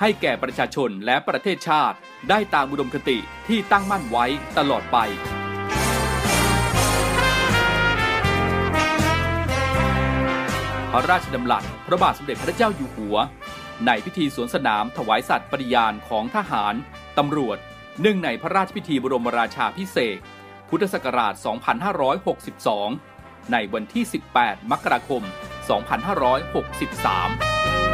ให้แก่ประชาชนและประเทศชาติ ได้ตามอุดมคติที่ตั้งมั่นไว้ตลอดไป พระราชดำรัสพระบาทสมเด็จพระเจ้าอยู่หัว ในพิธีสวนสนามถวายสัตย์ปฏิญาณของทหารตำรวจเนื่องในพระราชพิธีบรมราชาพิเศษ พุทธศักราช 2562 ในวันที่ 18 มกราคม 2563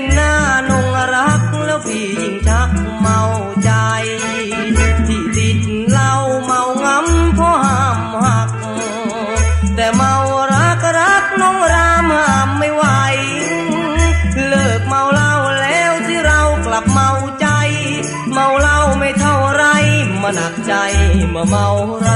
นหน้านงรักแล้วพี่ยิ่งชักเมาใจ ที่ติดเหล้าเมางำเพราะห้ามหัก แต่เมารักรักน้องรามห้ามไม่ไหว เลิกเมาเหล้าแล้วที่เรากลับเมาใจ เมาเหล้าไม่เท่าไรมาหนักใจมื่อเมารั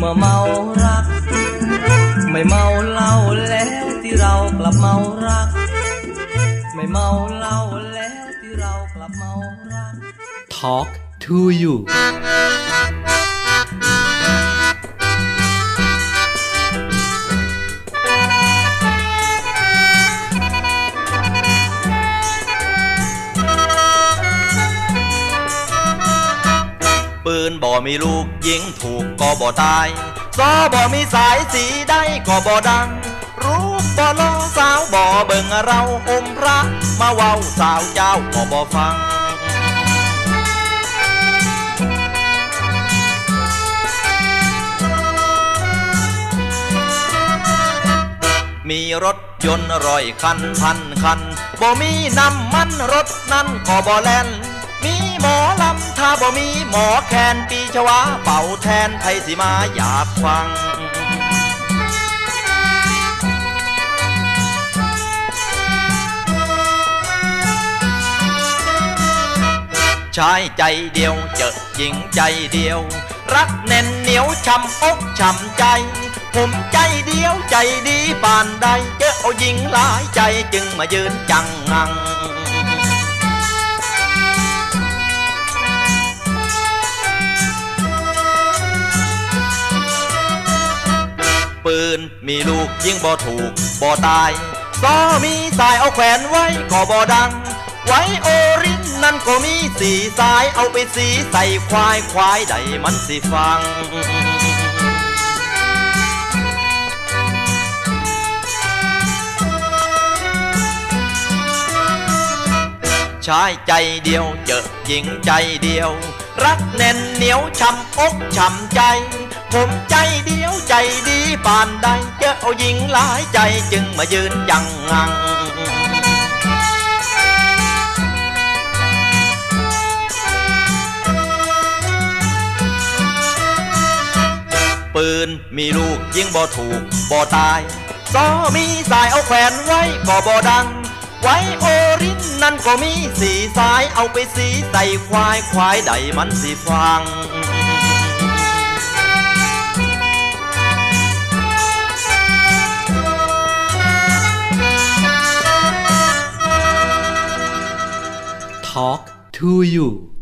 เมื่อเมารัก ไม่เมาเหล้าแล้วที่เรากลับเมารัก ไม่เมาเหล้าแล้วที่เรากลับเมารัก Talk to you ปืนบ่ มีลูกยิงถูกก็บ่ตายซอบ่ มีสายสีได้ก็บ่ดัง รู้บ่ลอสาวบ่เบิ่งเราอมพระ มาเว้าสาวเจ้าก็บ่ฟังมีรถยนต์ร้อยคันพันคันบ่ มีน้ำมันรถนั้นก็บ่แล่น หมอลำถ้าบ่มีหมอแคนปีชวาเป่าแทนไทยสิมาอยากฟัง ชายใจเดียวเจอหญิงใจเดียว รักแน่นเหนียวช้ำอกช้ำใจ ผมใจเดียวใจดีปานใดเจอเอาหญิงหลายใจจึงมายืนจังงัง ปืนมีลูกยิงบ่ถูกบ่ตายซอมีสายเอาแขวนไว้ก็บ่ดัง ไว้โอรินนั่นก็มีสีสายเอาไปสีใส่ควายควายใดมันสิฟังชายใจเดียวเจอหญิงใจเดียว รักแน่นเหนียวช้ำอกช้ำใจ ผมใจเดียวใจดีปานใดเจอเอาหญิงหลายใจจึงมายืนจังงังปืนมีลูกยิงบ่ถูกบ่ตายซอมีสายเอาแขวนไว้ก็บ่ดัง ไว้โอรินนั่นก็มีสีสายเอาไปสีใส่ควายควายใดมันสิฟัง Talk to you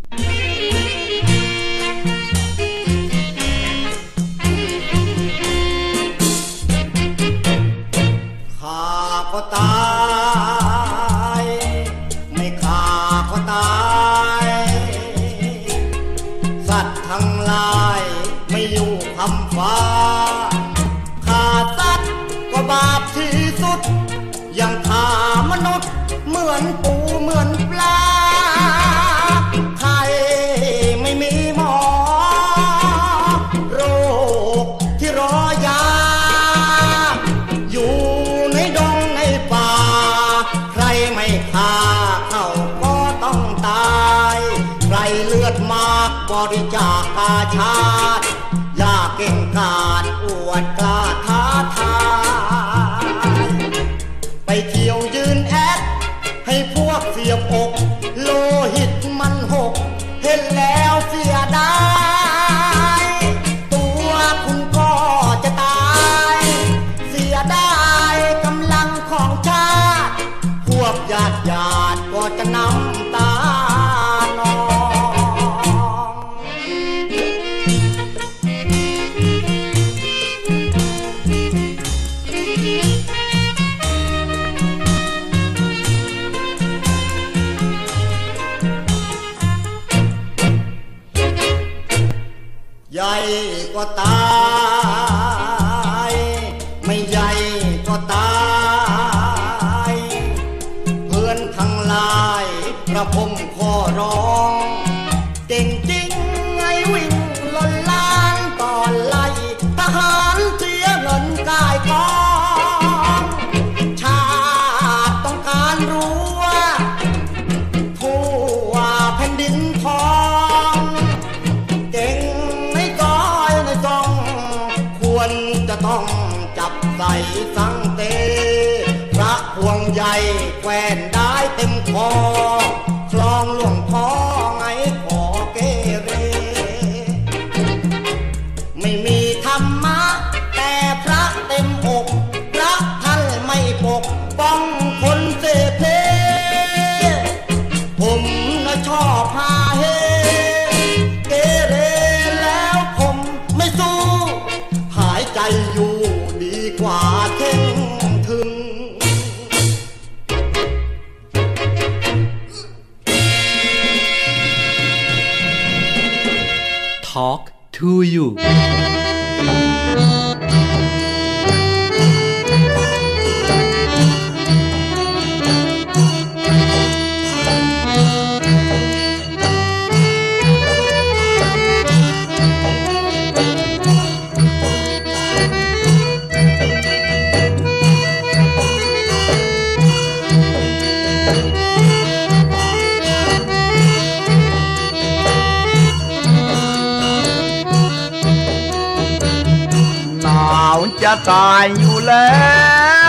จะตายอยู่แล้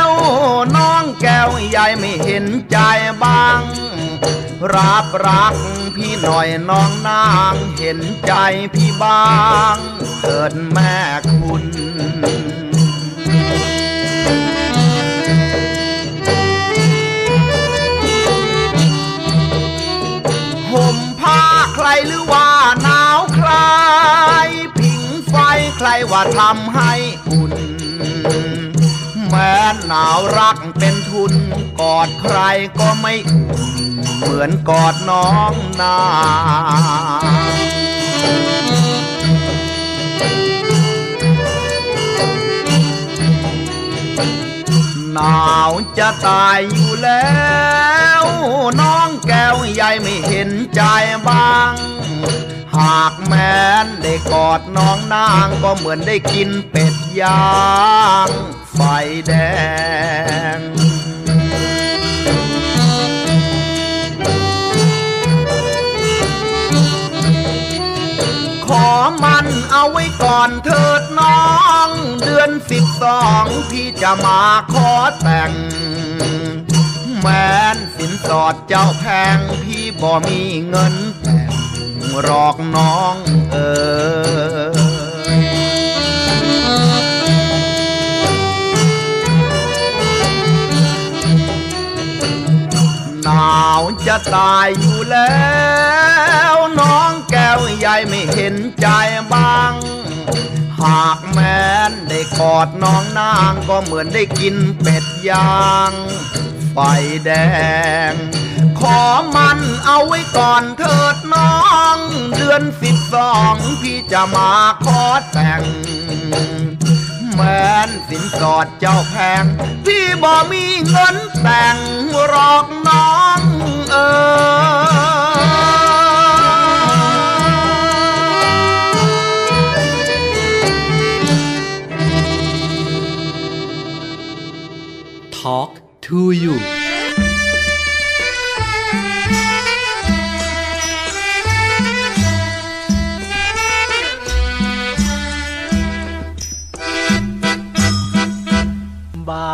ว น้องแก้วใหญ่ไม่เห็นใจบ้าง รับรักพี่หน่อยน้องนางเห็นใจพี่บ้างเถิดแม่คุณห่มผ้าใครหรือว่าหนาวใครผิงไฟใครว่าทำให้ อุ่นแม้หนาวรักเป็นทุน กอดใครก็ไม่อุ่นเหมือนกอดน้องนาหนาวจะตายอยู่แล้ว น้องแก้วใหญ่ไม่เห็นใจบ้าง หากแม้นได้กอดน้องนางก็เหมือนได้กินเป็ด ยางไฟแดง ขอมันเอาไว้ก่อนเถิดน้อง เดือนสิบสองพี่จะมาขอแต่ง แม้นสินสอดเจ้าแพงพี่บ่มีเงินแต่งหรอกน้องเออ หาวจะตายอยู่แล้ว น้องแก้วใหญ่ไม่เห็นใจบ้าง หากแม้นได้กอดน้องนางก็เหมือนได้กินเป็ดย่าง ไฟแดง ขอมันเอาไว้ก่อนเถิดน้อง เดือนสิบสองพี่จะมาขอแต่ง แฟนสินสอดเจ้าแพง พี่บ่มีเงินแต่งหรอกน้องเออ Talk to you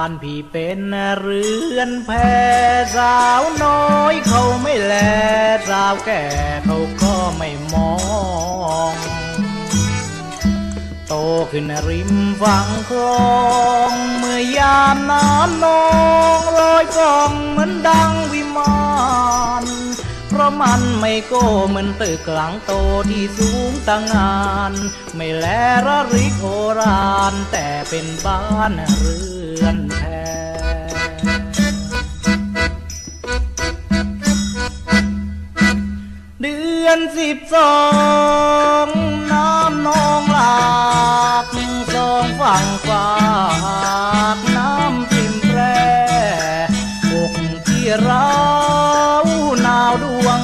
านพี่เป็นเรือนแพสาวน้อยเขาไม่แลสาวแก่เขาก็ไม่มอง โตขึ้นริมฝั่งคลองเมื่อยามน้ำนองลอยกองเหมือนดังวิมานเพราะมันไม่โก้เหมือนตึกหลังโตที่สูงตั้งงาน ไม่แลระริกโอรานแต่เป็นบ้านเรือน อนสิบสองน้ำนองหลากสองฝั่งฝากน้ำทิมแปรอกที่เราหนาวดวง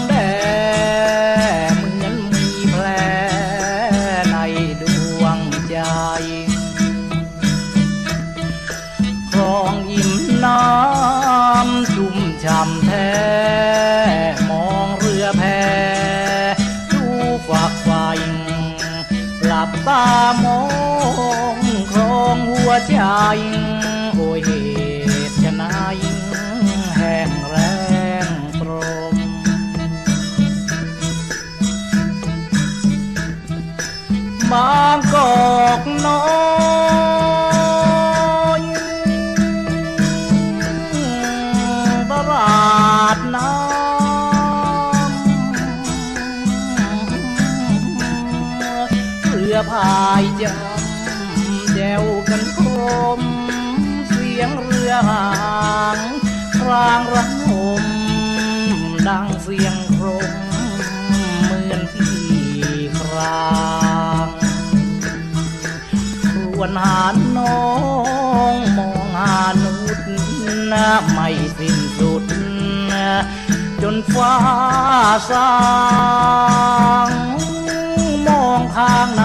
รือหางครางระหมดังเสียงโครมเหมือนพี่ครางวนหาน้องมองหานุษนะไม่สิ้นสุดนะจนฟ้าสางมองทางไหน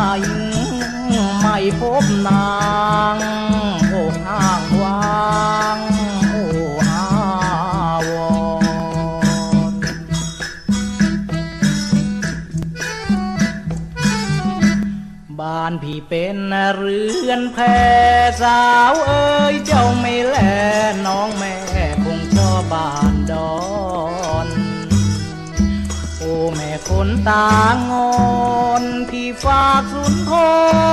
ไม่พบนางโอ้างอ้อาวรบ้านพี่เป็นเรือนแพสาวเอ้ยเจ้าไม่แลน้องแม่คงชอบบ้านดอนโอ้แม่คนตางอนพี่ฝากสุนท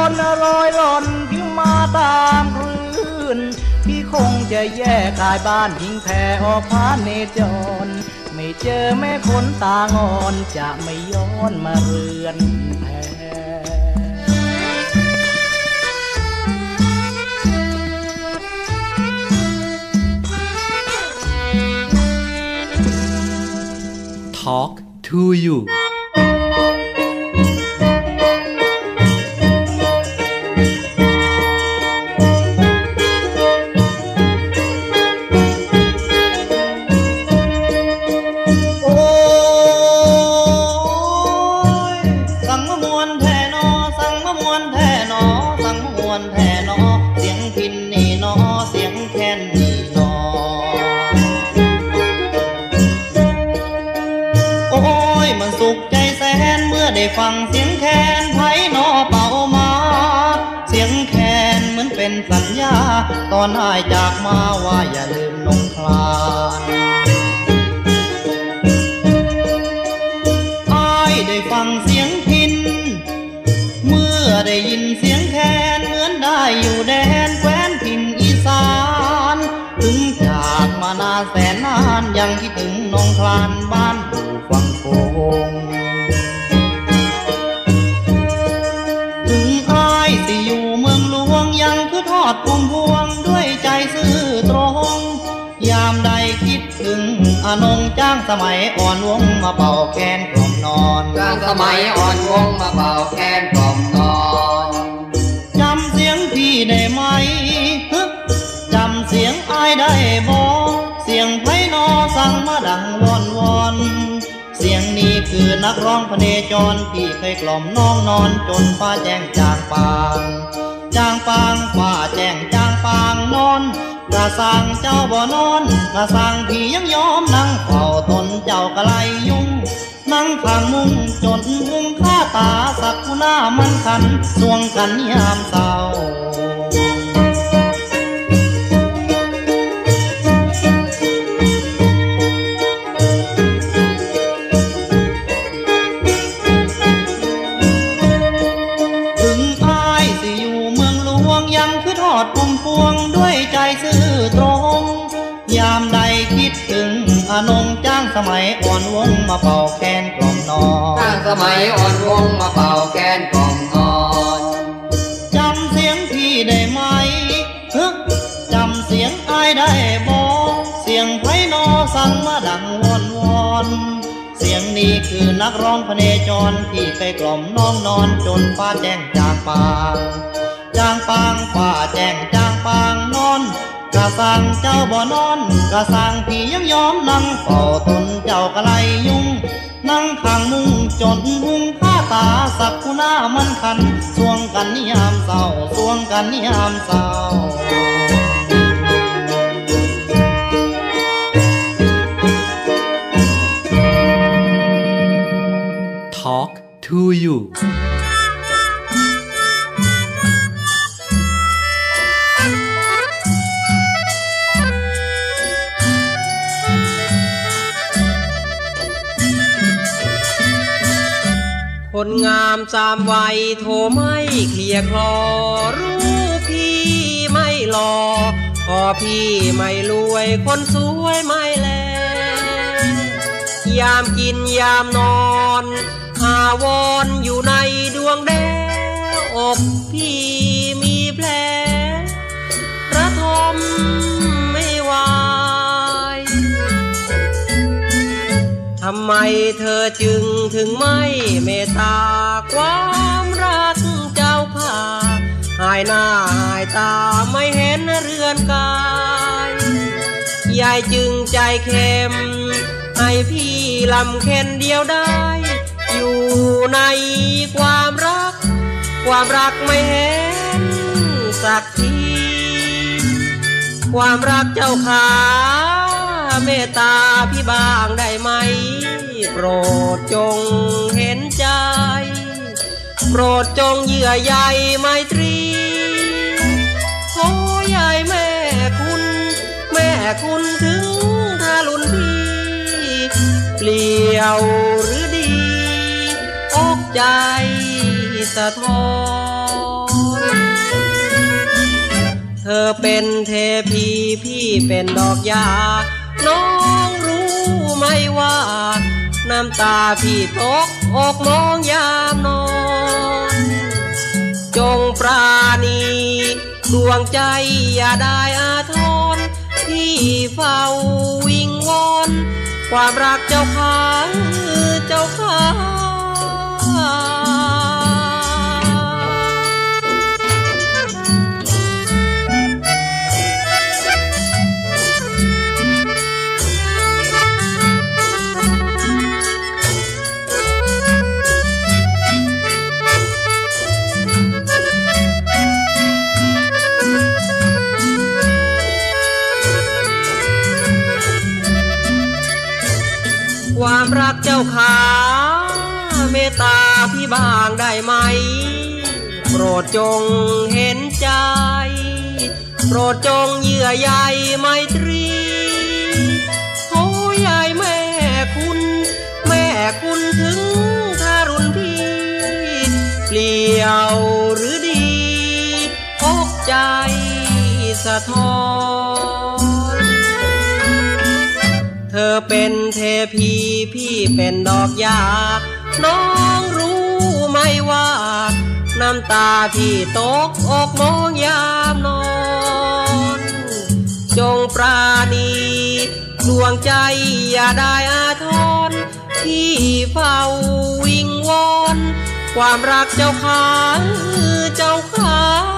รรอยหล่อนพี่มาตามคลื่น พี่คงจะแยกกายบ้านทิ้งแพออกพาเนจร ไม่เจอแม่คนตางอนจะไม่ย้อนมาเรือนแพ Talk to you อนอายจากมาว่าอย่า สมัยอ่อนวงมาเป่าแคนกล่อมนอนกลางสมัยอ่อนวงมาเป่าแคนกล่อมนอนจำเสียงพี่ได้ไหมฮึจำเสียงอายได้บ่เสียงไพนอสั่งมาดังวอนวอนเสียงนี้คือนักร้องพเนจรที่เคยกล่อมน้องนอนจนฟ้าแจ้งจางปาง จางปางฟ้าแจ้งจางปางนอน กะสั่งเจ้าบ่นอนกะสั่งพี่ยังยอมนั่งเฝ้าตนเจ้ากะไลยุ่ง นั่งข้างมุงจนมุงข้าตาสักหน้ามันคันสวงกันยามเศร้า อนงจ้างสมัยอ่อนวงมาเป่าแคนกล่อมนอกลางสมัยอ่อนวงมาเป่าแคนกล่อมนอนจำเสียงพี่ได้ไหมฮึจำเสียงอายได้บ่เสียงไพนอสั่งมาดังวอนวอนเสียงนี้คือนักร้องพเนจรที่เคยกล่อมน้องนอนจนฟ้าแจ้งจางปางจางปางฟ้าแจ้งจางปางนอน กระสังเจ้าบ่นอนกระสังพี่ยังยอมนั่งเฝ้าตนเจ้ากะไลยุ่ง นั่งข้างมุงจนมุงข้าตาสักคุณามันคันสวงกันนิยามเศร้าสวงกันนิยามเศร้า Talk to you คนงามสามวัยโทไม่เคลียคลอ รู้พี่ไม่หลอพอพี่ไม่รวยคนสวยไม่แล ยามกินยามนอนหาวอนอยู่ในดวงแดงอกพี่มีแผลระทมไม่ไห ทำไมเธอจึงถึงไม่เมตตาความรักเจ้าค่ะหายหน้าหายตาไม่เห็นเรือนกายยายจึงใจเข้มให้พี่ลำเค็นเดียวได้ อยู่ในความรัก ความรักไม่เห็นสักที ความรักเจ้าขา เมตตาพี่บางได้ไหม โปรดจงเห็นใจ โปรดจงเยื่อใยไมตรีโอยายแม่คุณ แม่คุณถึงทารุณพี่เปลี่ยวหรือดีอกใจสะท้อนเธอเป็นเทพีพี่เป็นดอกยา น้องรู้ไหมว่า น้ำตาพี่ตกอกมองยามนอน จงปราณีดวงใจอย่าได้อาทรที่เฝ้าวิงวอนความรักเจ้าค้างเจ้าค้า บ้างได้ไหม โปรดจงเห็นใจ โปรดจงเยื่อใยไมตรีโอ้ยายแม่คุณ แม่คุณถึงทารุณพี่เปลี่ยวหรือดีอกใจสะท้อนเธอเป็นเทพีพี่เป็นดอกยาน้อง ว่าน้ำตาพี่ตกอกมองยามนอน จงปราณีดวงใจอย่าได้อาทรที่เฝ้าวิงวอนความรักเจ้าค้างเจ้าค้าง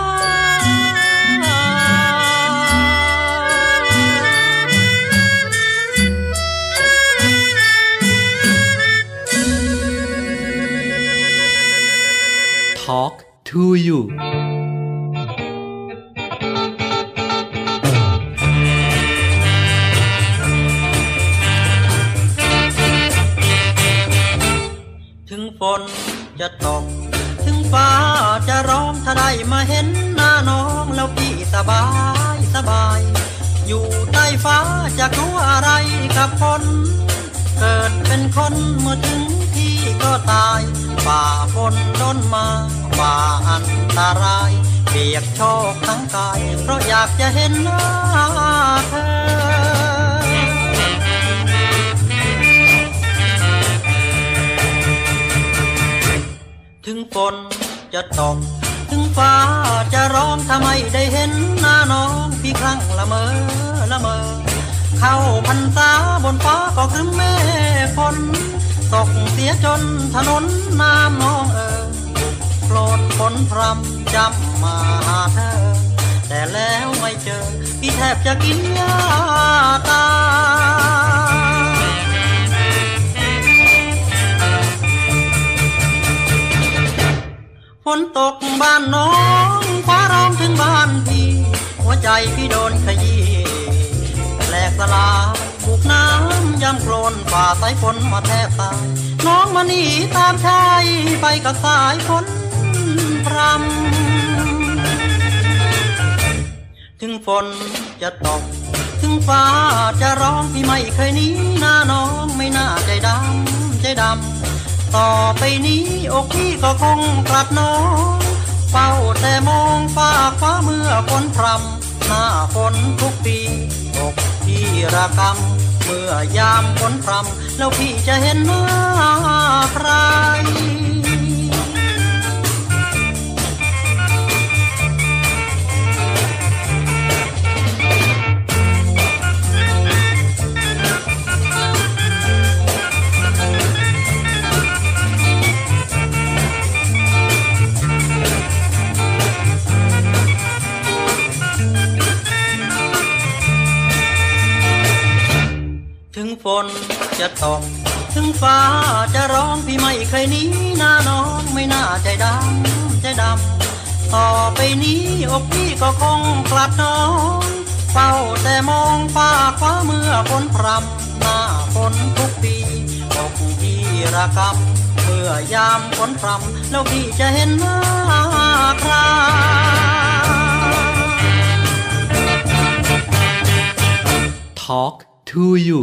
to you ถึงฝนจะตก ถึงฟ้าจะร้องถ้าได้มาเห็นหน้าน้องแล้วพี่สบายสบาย อยู่ใต้ฟ้าจะกลัวอะไรกับฝนเกิดเป็นคนเมื่อถึงที่ก็ตายฝ่าฝนด้นมา ฝ่าอันตรายเปียกโชกทั้งกาย เพราะอยากจะเห็นหน้าเธอถึงฝนจะตก ถึงฟ้าจะร้องทำไมได้เห็นหน้าน้องพี่ครั้งละเมอละเมอ เข้าพรรษาบนฟ้าก็ครึ้มเมฆฝนตกเสียจนถนนน้ำน้องเออ โปรดฝนพรำจำมาหาเธอ แต่แล้วไม่เจอ พี่แทบจะกินยาตายฝนตกบ้านน้องฟ้าร้องถึงบ้านพี่ หัวใจพี่โดนขยี้แหลกสลาบุกน้ำย่ำโคลนฝ่าสายฝนมาแทบตาย น้องมาหนีตามชายไปกับสายฝน พรำถึงฝนจะตก ถึงฟ้าจะร้องพี่ไม่เคยหนีหน้าน้องไม่น่าใจดำใจดำ ต่อไปนี้อกพี่ก็คงกลับน้องเฝ้าแต่มองฟ้าฟ้าเมื่อฝนพรำหน้าฝนทุกปีอกพี่ระกำเมื่อยามฝนพรำแล้วพี่จะเห็นหน้าใคร「 ฝนจะตก ถึงฟ้าจะร้องพี่ไม่เคยหนี้หน้าน้องไม่น่าใจดำใจดำต่อไปนี้อกพี่ก็คงกลัดน้องเฝ้าแต่มองฟ้าคว้าเมื่อฝนพรำหน้าฝนทุกปีอกพี่ระกำเมื่อยามฝนพรำแล้วพี่จะเห็นหน้าใคร Talk to you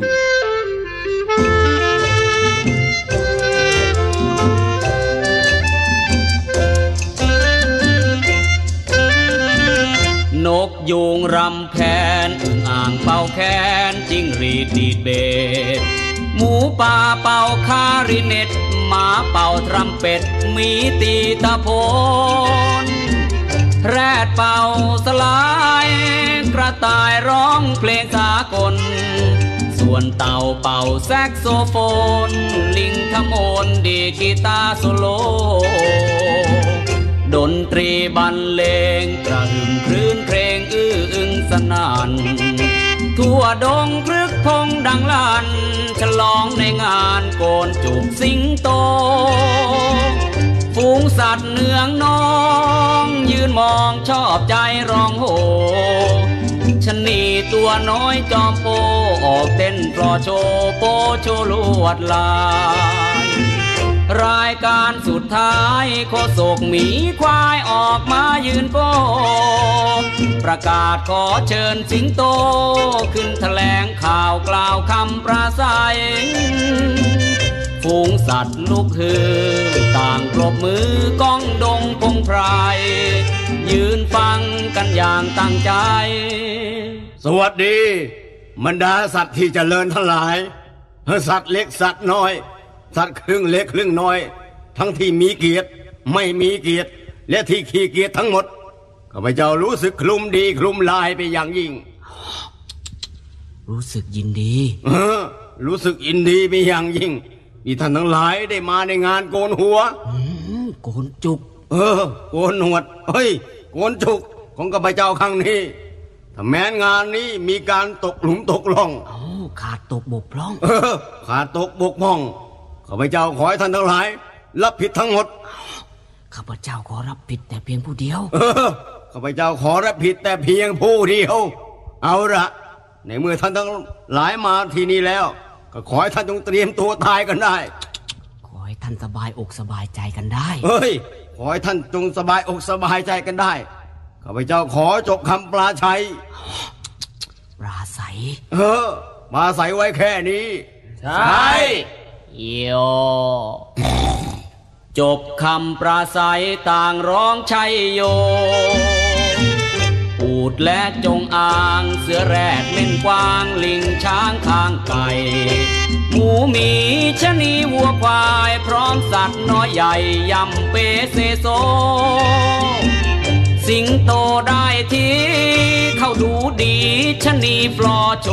ยูงรำแพนอึ่งอ่างเป่าแคนจิ้งรีดดีดเบสหมูป่าเป่าคาริเนตหมาเป่าทรัมเป็ดมีตีตะโพนแรดเป่าสลาย กระต่ายร้องเพลงสากล ส่วนเต่าเป่าแซกโซโฟน ลิงขโมนดีกีตาร์โซโล ดนตรีบรรเลงกระหึ่มคลื่นเพลง สนานทั่วดงพลึกพงดังลันฉลองในงานโกนจูบสิงโต ฝูงสัตว์เนืองน้อง ยืนมองชอบใจร้องโหชนีตัวน้อยจอมโปออกเต้นปลอโชว์โปโชลวดลาย รายการสุดท้ายโคศกหมีควายออกมายืนโปประกาศขอเชิญสิงโต ขึ้นแถลงข่าวกล่าวคำประสัยฝูงสัตว์ลุกฮือ ต่างปรบมือก้องดงพงไพรยืนฟังกันอย่างตั้งใจ สวัสดีบรรดาสัตว์ที่เจริญทั้งหลายสัตว์เล็กสัตว์น้อย สัตว์ครึ่งเล็กครึ่งน้อย ทั้งที่มีเกียรติไม่มีเกียรติและที่ขี้เกียจทั้งหมดข้าพเจ้ารู้สึกคลุมดีคลุมลายไปอย่างยิ่ง รู้สึกยินดีเออรู้สึกอินดีไปอย่างยิ่ง มีท่านทั้งหลายได้มาในงานโกนหัวโกนจุก เออ โกนหนวดเฮ้ย โกนจุกของข้าพเจ้าครั้งนี้ถ้าแม้นงานนี้มีการตกหลุมตกล่องโอ้ขาดตกบกพร่อง เออ ขาดตกบกพร่อง ข้าพเจ้าขอให้ท่านทั้งหลาย รับผิดทั้งหมด ข้าพเจ้าขอรับผิดแต่เพียงผู้เดียว เออข้าพเจ้าขอรับผิดแต่เพียงผู้เดียว เอาละในเมื่อท่านทั้งหลายมาที่นี่แล้ว ก็ขอให้ท่านจงเตรียมตัวตายกันได้ ขอให้ท่านสบายอกสบายใจกันได้ เฮ้ย ขอให้ท่านจงสบายอกสบายใจกันได้ ข้าพเจ้าขอจบคำปลาชัย ปราศัย เออ มาใส่ไว้แค่นี้ ใช่ โยจบคำปราศัยต่างร้องชัยโย อูดและจงอางเสือแรดเม่นกวางลิงช้างคางไก่ หมูหมีชะนีวัวควาย พร้อมสัตว์น้อยใหญ่ยำเปเซโซ สิงโตได้ทีเข้าดูดีชะนีฟลอโช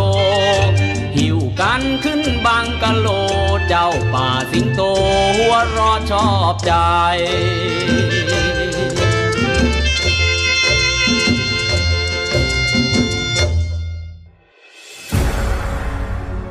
หิวกันขึ้นบังกะโลเจ้าป่าสิงโตหัวรอชอบใจ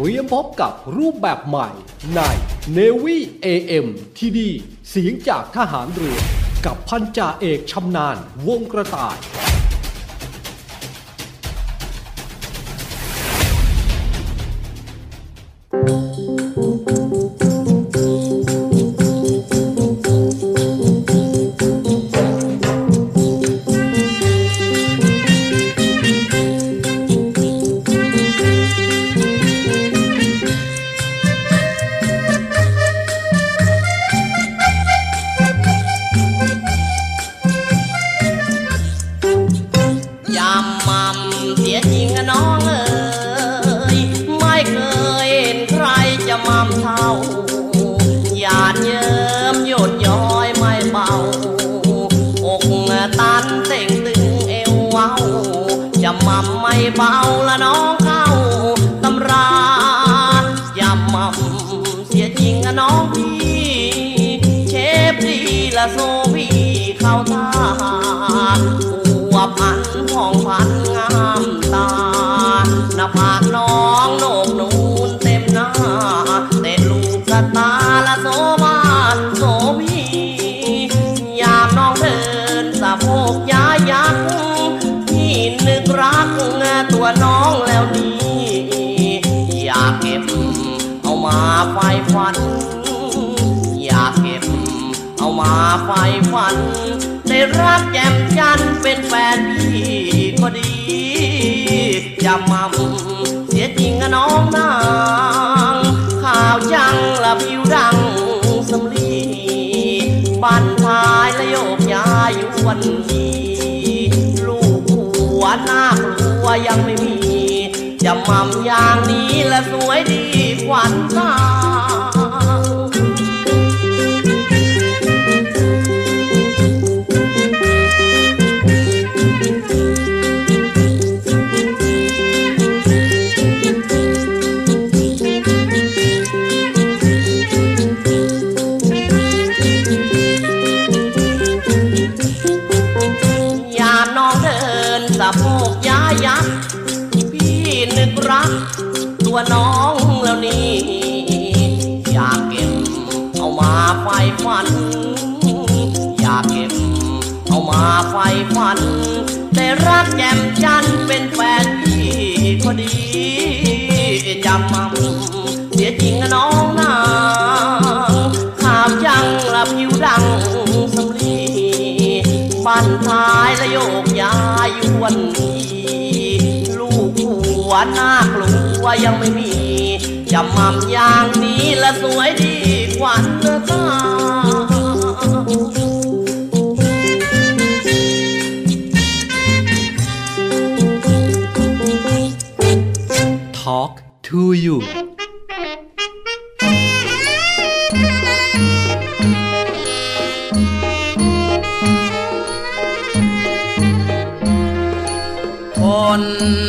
เตรียมพบกับรูปแบบใหม่ใน Navy AM ที่ดีเสียงจากทหารเรือ กับพันจ่าเอกชำนาญวงกระต่ายย กเก็บ เอามาไฟฟัน อยากเก็บ เอามาไฟฝัน ได้รักแจ่มจันเป็นแฟนพี่ก็ดีจะมั่มเสียจริงอะน้องนางข่าวจังละผิวดังสำลีบันทายและโยกย้ายอยู่วันนี้ ลูกหัวหน้ากลัวยังไม่มี จะมั่มอย่างนี้และสวยดีขวัญตา ไฟฝันอยากเก็บเอาเอามาไฟฟัน ได้รักแจ่มจันเป็นแฟนพี่ก็ดีจำมั่เสียจริงนะน้องนางข่าวยังละผิวดังสำลีบ้านท้ายและโยกย้ายวันนี้ลูกหัวหน้ากลัวยังไม่มีจำมั่อย่างนี้ละสวยดีกว่าเธอ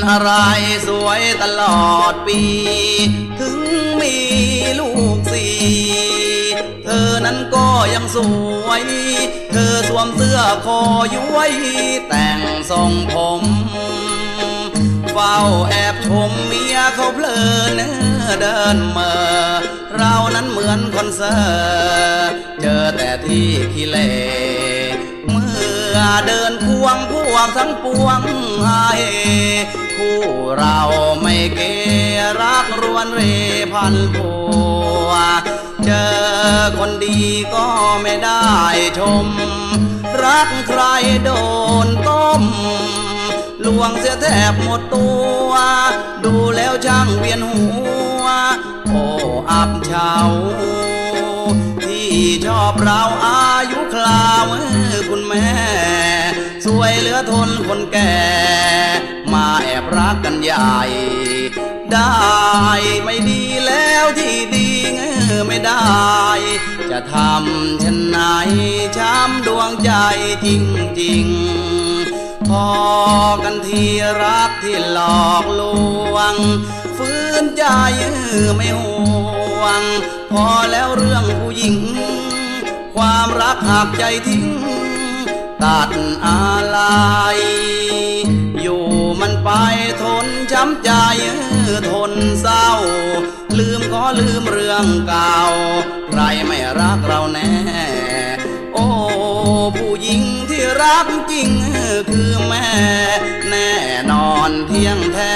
อะไรสวยตลอดปี ถึงมีลูกสี่เธอนั้นก็ยังสวย เธอสวมเสื้อคอย้วย แต่งทรงผมเฝ้าแอบชมเมียเขาเพลินเดินเมอเรานั้นเหมือนคนเซอร์เจอแต่ที่ขี้เล เดินควงพวงทั้งปวงไห้คู่เราไม่เกรักรวนเรพันผัวเจอคนดีก็ไม่ได้ชม รักใครโดนต้มลวงเสียแทบหมดตัว ดูแล้วช่างเวียนหัว โอ้อับเฉา ที่ชอบเราอายุคราวคุณแม่ สวยเหลือทนคนแก่ มาแอบรักกันใหญ่ ได้ไม่ดีแล้วที่ดีเออไม่ได้ จะทำฉันไหนช้ำดวงใจจริงๆพอกันทีรักที่หลอกลวง ฟื้นใจไม่ห่วง พอแล้วเรื่องผู้หญิง ความรักหักใจทิ้ง ตัดอะไรอยู่มันไปทนช้ำใจทนเศร้า ลืมก็ลืมเรื่องเก่า ใครไม่รักเราแน่ รักจริงคือแม่ แน่นอนเที่ยงแท้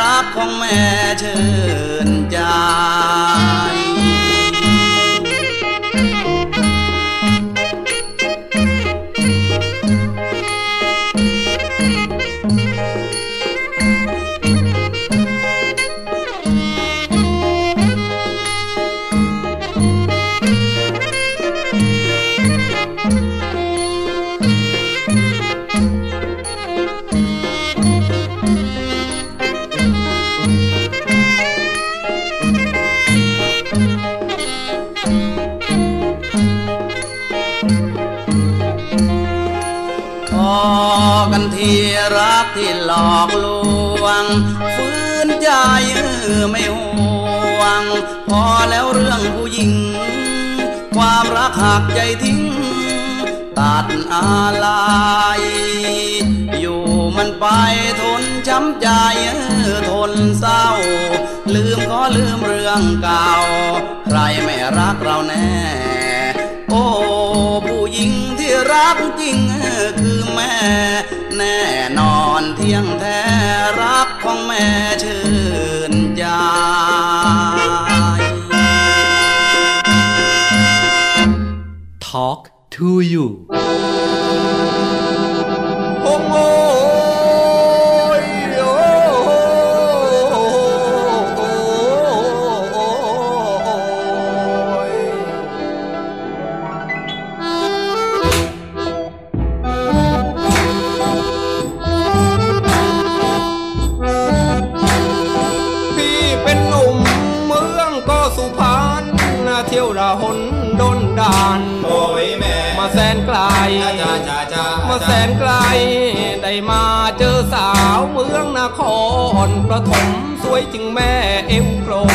รักของแม่เชิญใจ ที่หลอกลวงฟื้นใจไม่ห่วง พอแล้วเรื่องผู้หญิง ความรักหักใจทิ้ง ตัดอะไรอยู่มันไปทนช้ำใจทนเศร้า ลืมก็ลืมเรื่องเก่า ใครไม่รักเราแน่ โอ้ผู้หญิงที่รักจริงคือแม่ แน่นอนเที่ยงแท้รักของแม่ชื่นใจทอล์ k to you นไกลจ้าจ้าจ้ามาแสนไกลได้มาเจอสาวเมืองนครประถมสวยจึงแม่เอวกลม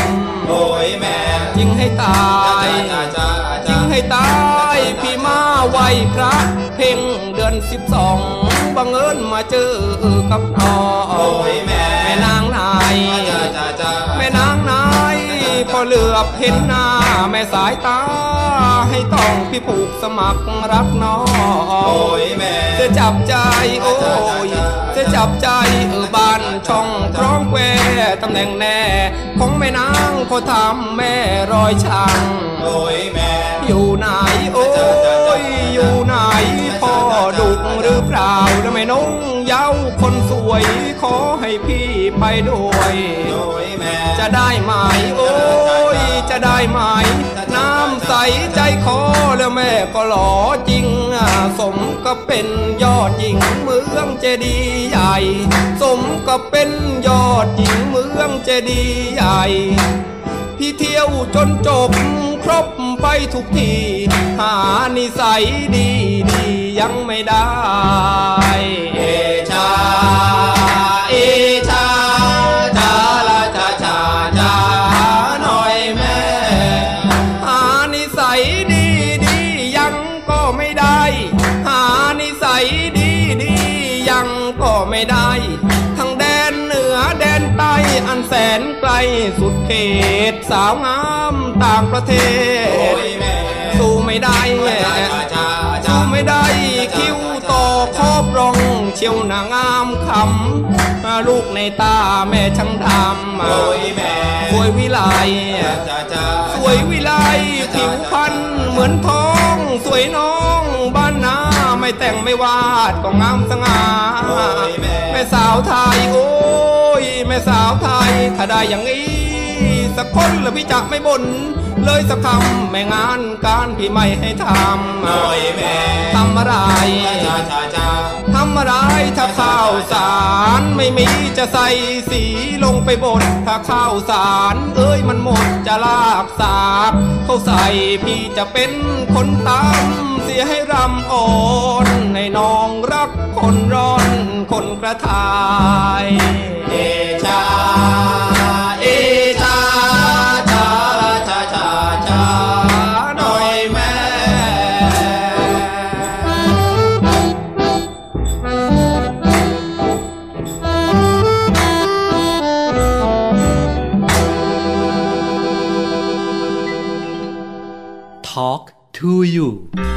โอ้ยแม่จึงให้ตายจ้าจ้าจึจ้างให้ตายพี่มาไหวพระเพ่งเดือนสิบสองบังเอิญมาเจอกับน้องโอ้ยแม่แม่นางนาย ก็เหลือบเห็นหน้าแม่สายตา ให้ต้องพี่ผูกสมัครรักน้องโอ้ยแม่จะจับใจโอ้ยจะจับใจเออบ้านช่องพร้อมแควตำแหน่งแน่ของแม่นางเขาทำแม่รอยช่างโอ้ยแม่อยู่ไหนโอ้ยอยู่ไหนพ่อดุหรือเปล่าแล้วแม่น้องเย้าคนสวย ขอให้พี่ไปด้วยโอ้ยแม่ จะได้ไหมโอ้ยจะได้ไหมน้ำใสใจคอแล้วแม่ก็หล่อจริง สมก็เป็นยอดหญิงเมืองเจดีย์ใหญ่ สมก็เป็นยอดหญิงเมืองเจดีย์ใหญ่พี่เที่ยวจนจบครบไปทุกที หานิสัยดีดียังไม่ได้เอชา สุดเขตสาวงามต่างประเทโอ้ศยแม่สู้ไม่ได้ชาชาชาชาสู้ไม่ได้คิ้วต่อคอบรองเชียวนางามคำลูกในตาแม่ช่างดำโอ้ยแม่สวยวิไลชาชาสวยวิไลผิวพรรณเหมือนทอง สวยน้องบ้านนาไม่แต่งไม่วาดก็งามสง่าโอ้ยแม่แม่สาวไทยโอ้ย แม่สาวไทย ถ้าได้อย่างนี้ สักคนละพี่จะไม่บ่นเลยสักคำแม่งานการพี่ไม่ให้ทำโอ้ยแม่ทำอะไรชาชาชาทำอะไรถ้าข้าวสารไม่มีจะใส่สีลงไปบดถ้าข้าวสารเอ้ยมันหมดจะลากสากเขาใส่พี่จะเป็นคนตามเสียให้รำอ่อนในน้องรักคนร้อนคนกระทายเอชา to you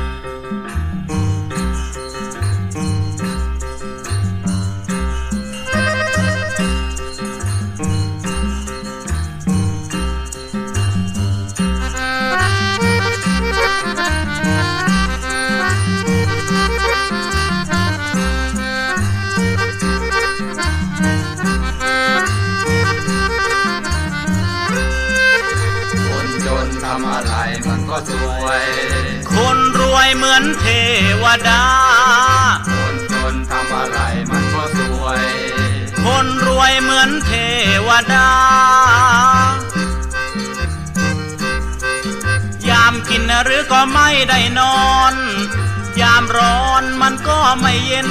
คนรวยเหมือนเทวดา คนจนทำอะไรมันก็สวย คนรวยเหมือนเทวดา ยามกินหรือก็ไม่ได้นอน ยามร้อนมันก็ไม่เย็น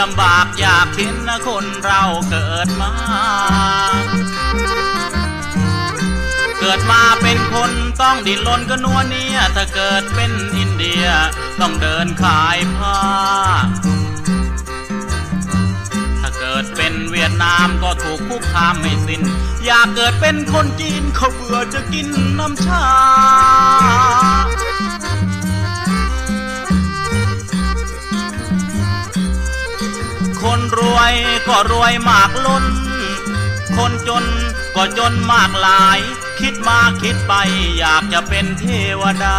ลำบากอยากเห็นคนเราเกิดมา กิดมาเป็นคนต้องดิ้นรนก็นัวเนียถ้าเกิดเป็นอินเดียต้องเดินขายผ้า ถ้าเกิดเป็นเวียดนามก็ถูกคุกคามไม่สิน้น อยากเกิดเป็นคนจีนเขาเบื่อจะกินน้ำชาคนรวยก็รวยมากล้น คนจนก็จนมากหลาย คิดมาคิดไปอยากจะเป็นเทวดา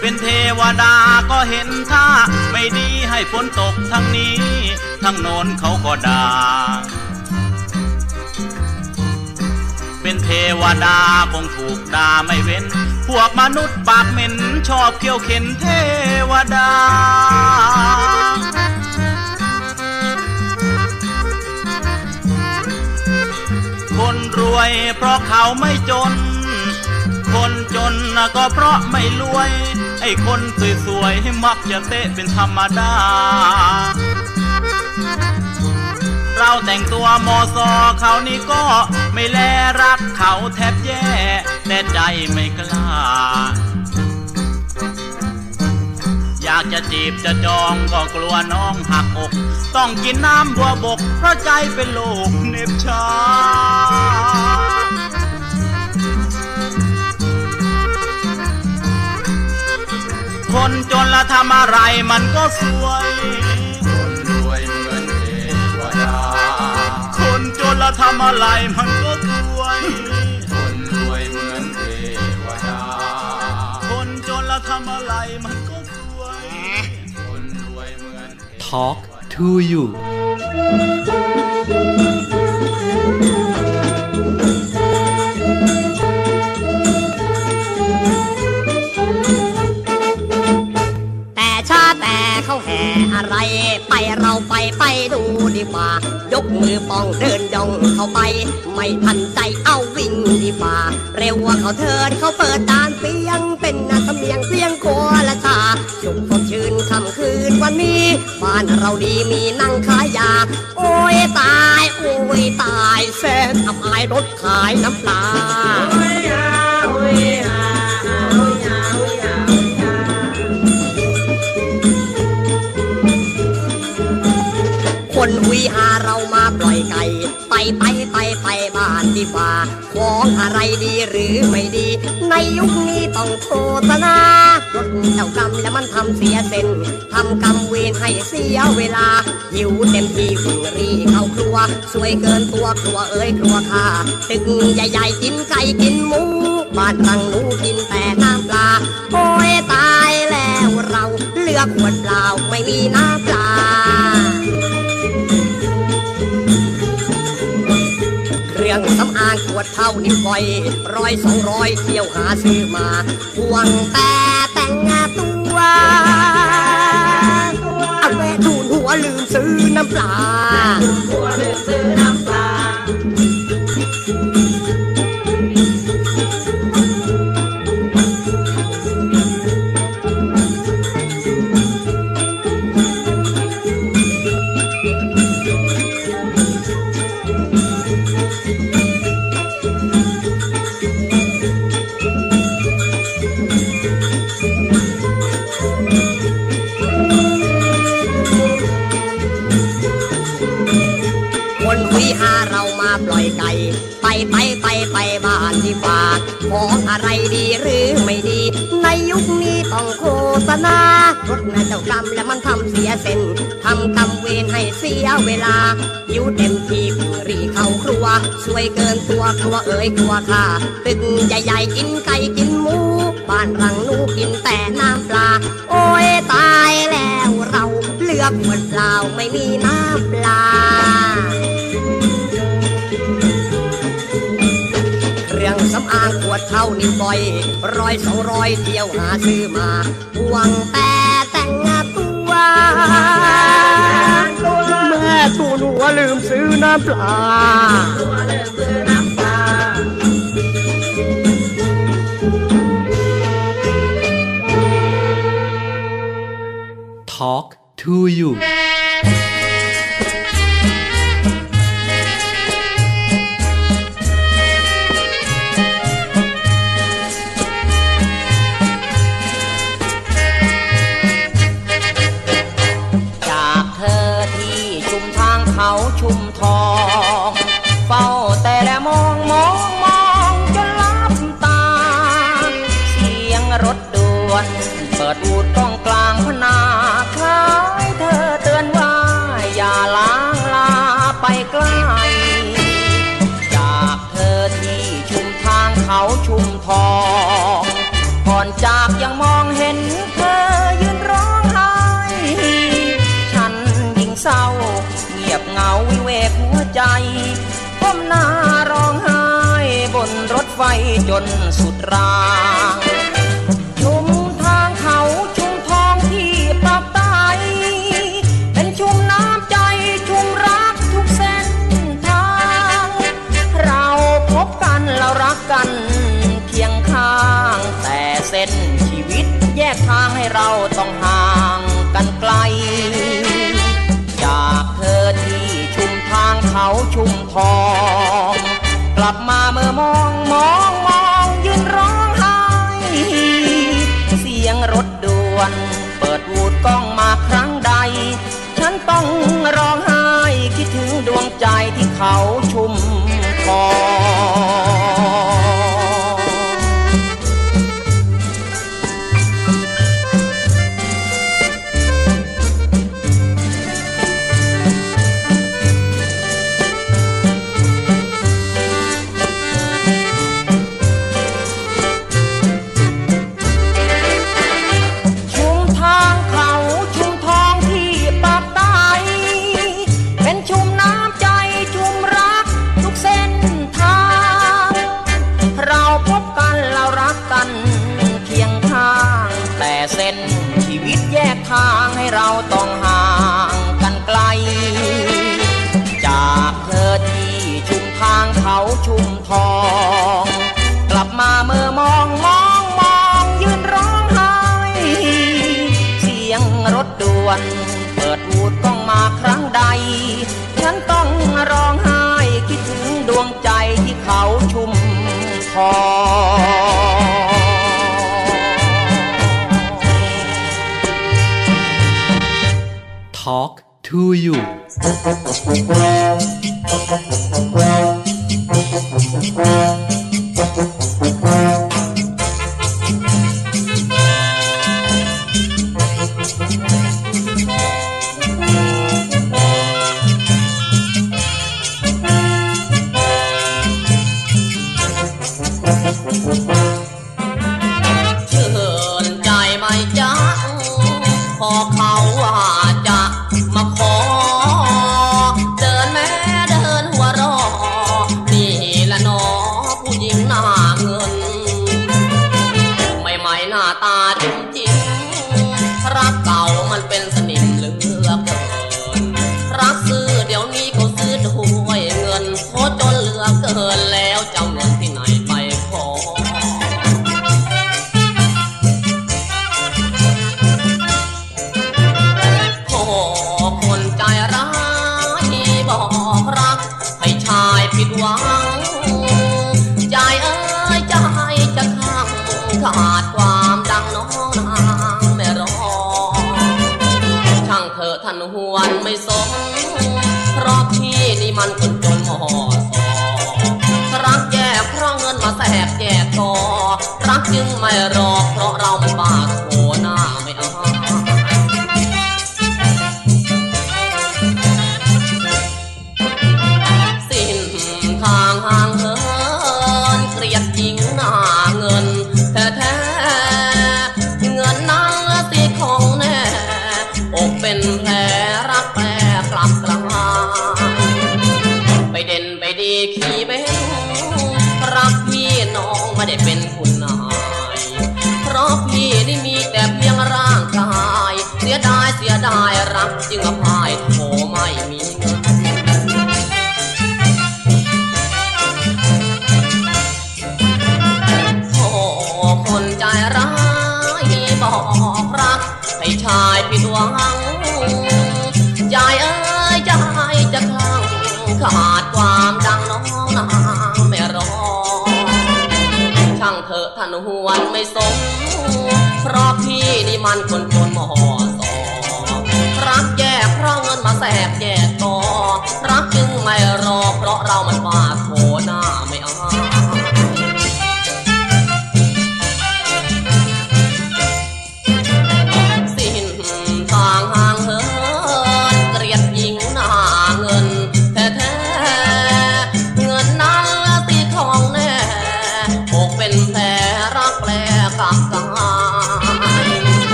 เป็นเทวดาก็เห็นท่าไม่ดีให้ฝนตกทั้งนี้ ทั้งโน้นเขาก็ด่า เป็นเทวดาคงถูกด่าไม่เว้น พวกมนุษย์ปากเหม็นชอบเคี้ยวเข็นเทวดา วย เพราะเขาไม่จน คนจนก็เพราะไม่รวย ไอ้คนสวยๆมักจะเตะเป็นธรรมดา เราแต่งตัวมอซอเขานี่ก็ไม่แลรักเขาแทบแย่ แต่ใจไม่กล้าอยากจะจีบจะจองก็กลัวน้องหักอก ต้องกินน้ำบัวบก เพราะใจเป็นโลกเน็บชา คนจนละทำอะไรมันก็สวย คนรวยเหมือนเทวดา คนจนละทำอะไรมันก็สวย คนรวยเหมือนเทวดา คนจนละทำอะไรมันก็สวย คนรวยเหมือน Talk to you เขาแห่อะไร ไปเราไปไปดูดีกว่า ยกมือป้องเดินย่องเข้าไป ไม่ทันใจเอาวิ่งดีกว่า เร็วว่าเขาเทินเขาเปิดตานเปียง เป็นนาสำเนียงเสียงโคละชาสุขสดชื่นค่ำคืนวันนี้ บ้านเราดีมีนั่งขายยา โอ้ยตาย โอ้ยตายแสนอับอายรถขายน้ำปลา นหุยหาเรามาปล่อยไก่ ไปไปไปไปบ้านดีกว่าของอะไรดีหรือไม่ดี ในยุคนี้ต้องโฆษณารถเจ้ากรรมแล้วมันทำเสียเส้นทำกรรมเวรให้เสียเวลา หิวเต็มที่วิ่งรีเข้าครัว สวยเกินตัวครัวเอ้ยครัวข้าตึกใหญ่ๆกินไก่กินหมูบ้านรังหนูกินแต่น้ำปลาโอ้ยตายแล้วเรา เลือกขวดเปล่าไม่มีน้ำปลา รื่องสำอางขวดเท่านิ้วก้อยร้อยสองร้อยเที่ยวหาซื้อมาห่วงแต่แต่งตัวเอาแม่ทูนหัวลืมซื้อน้ำปลาหัวลืมซื้อน้ำปลา ดีหรือไม่ดี ในยุคนี้ต้องโฆษณารถนาเจ้ากรรมและมันทำเสียเส้นทำกรรมเวรให้เสียเวลาหิวเต็มที่พึ่งรีเข้าครัวสวยเกินตัวครัวเอ้ยครัวข้าตึกใหญ่ๆกินไก่กินหมู บ้านรังนูกินแต่น้ำปลา โอ้ยตายแล้วเราเลือกขวดเปล่าไม่มีน้ำปลา องสำอางขวดเท่านิ้วก้อยร้อยสองร้อยเที่ยวหาซื้อมาหวังแต่แต่งงานตัวแม่ทูนหัวลืมซื้อน้ำปลา Talk to you จาก รางชุมทางเขาชุมทองที่ปรับใตเป็นชุมน้ำใจชุมรักทุกเส้นทาง เราพบกันเรารักกันเคียงข้าง แต่เส้นชีวิตแยกทางให้เราต้องห่างกันไกล จากเธอที่ชุมทางเขาชุมทอง กลับมาเมื่อ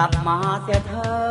ลับมาเสียเธอ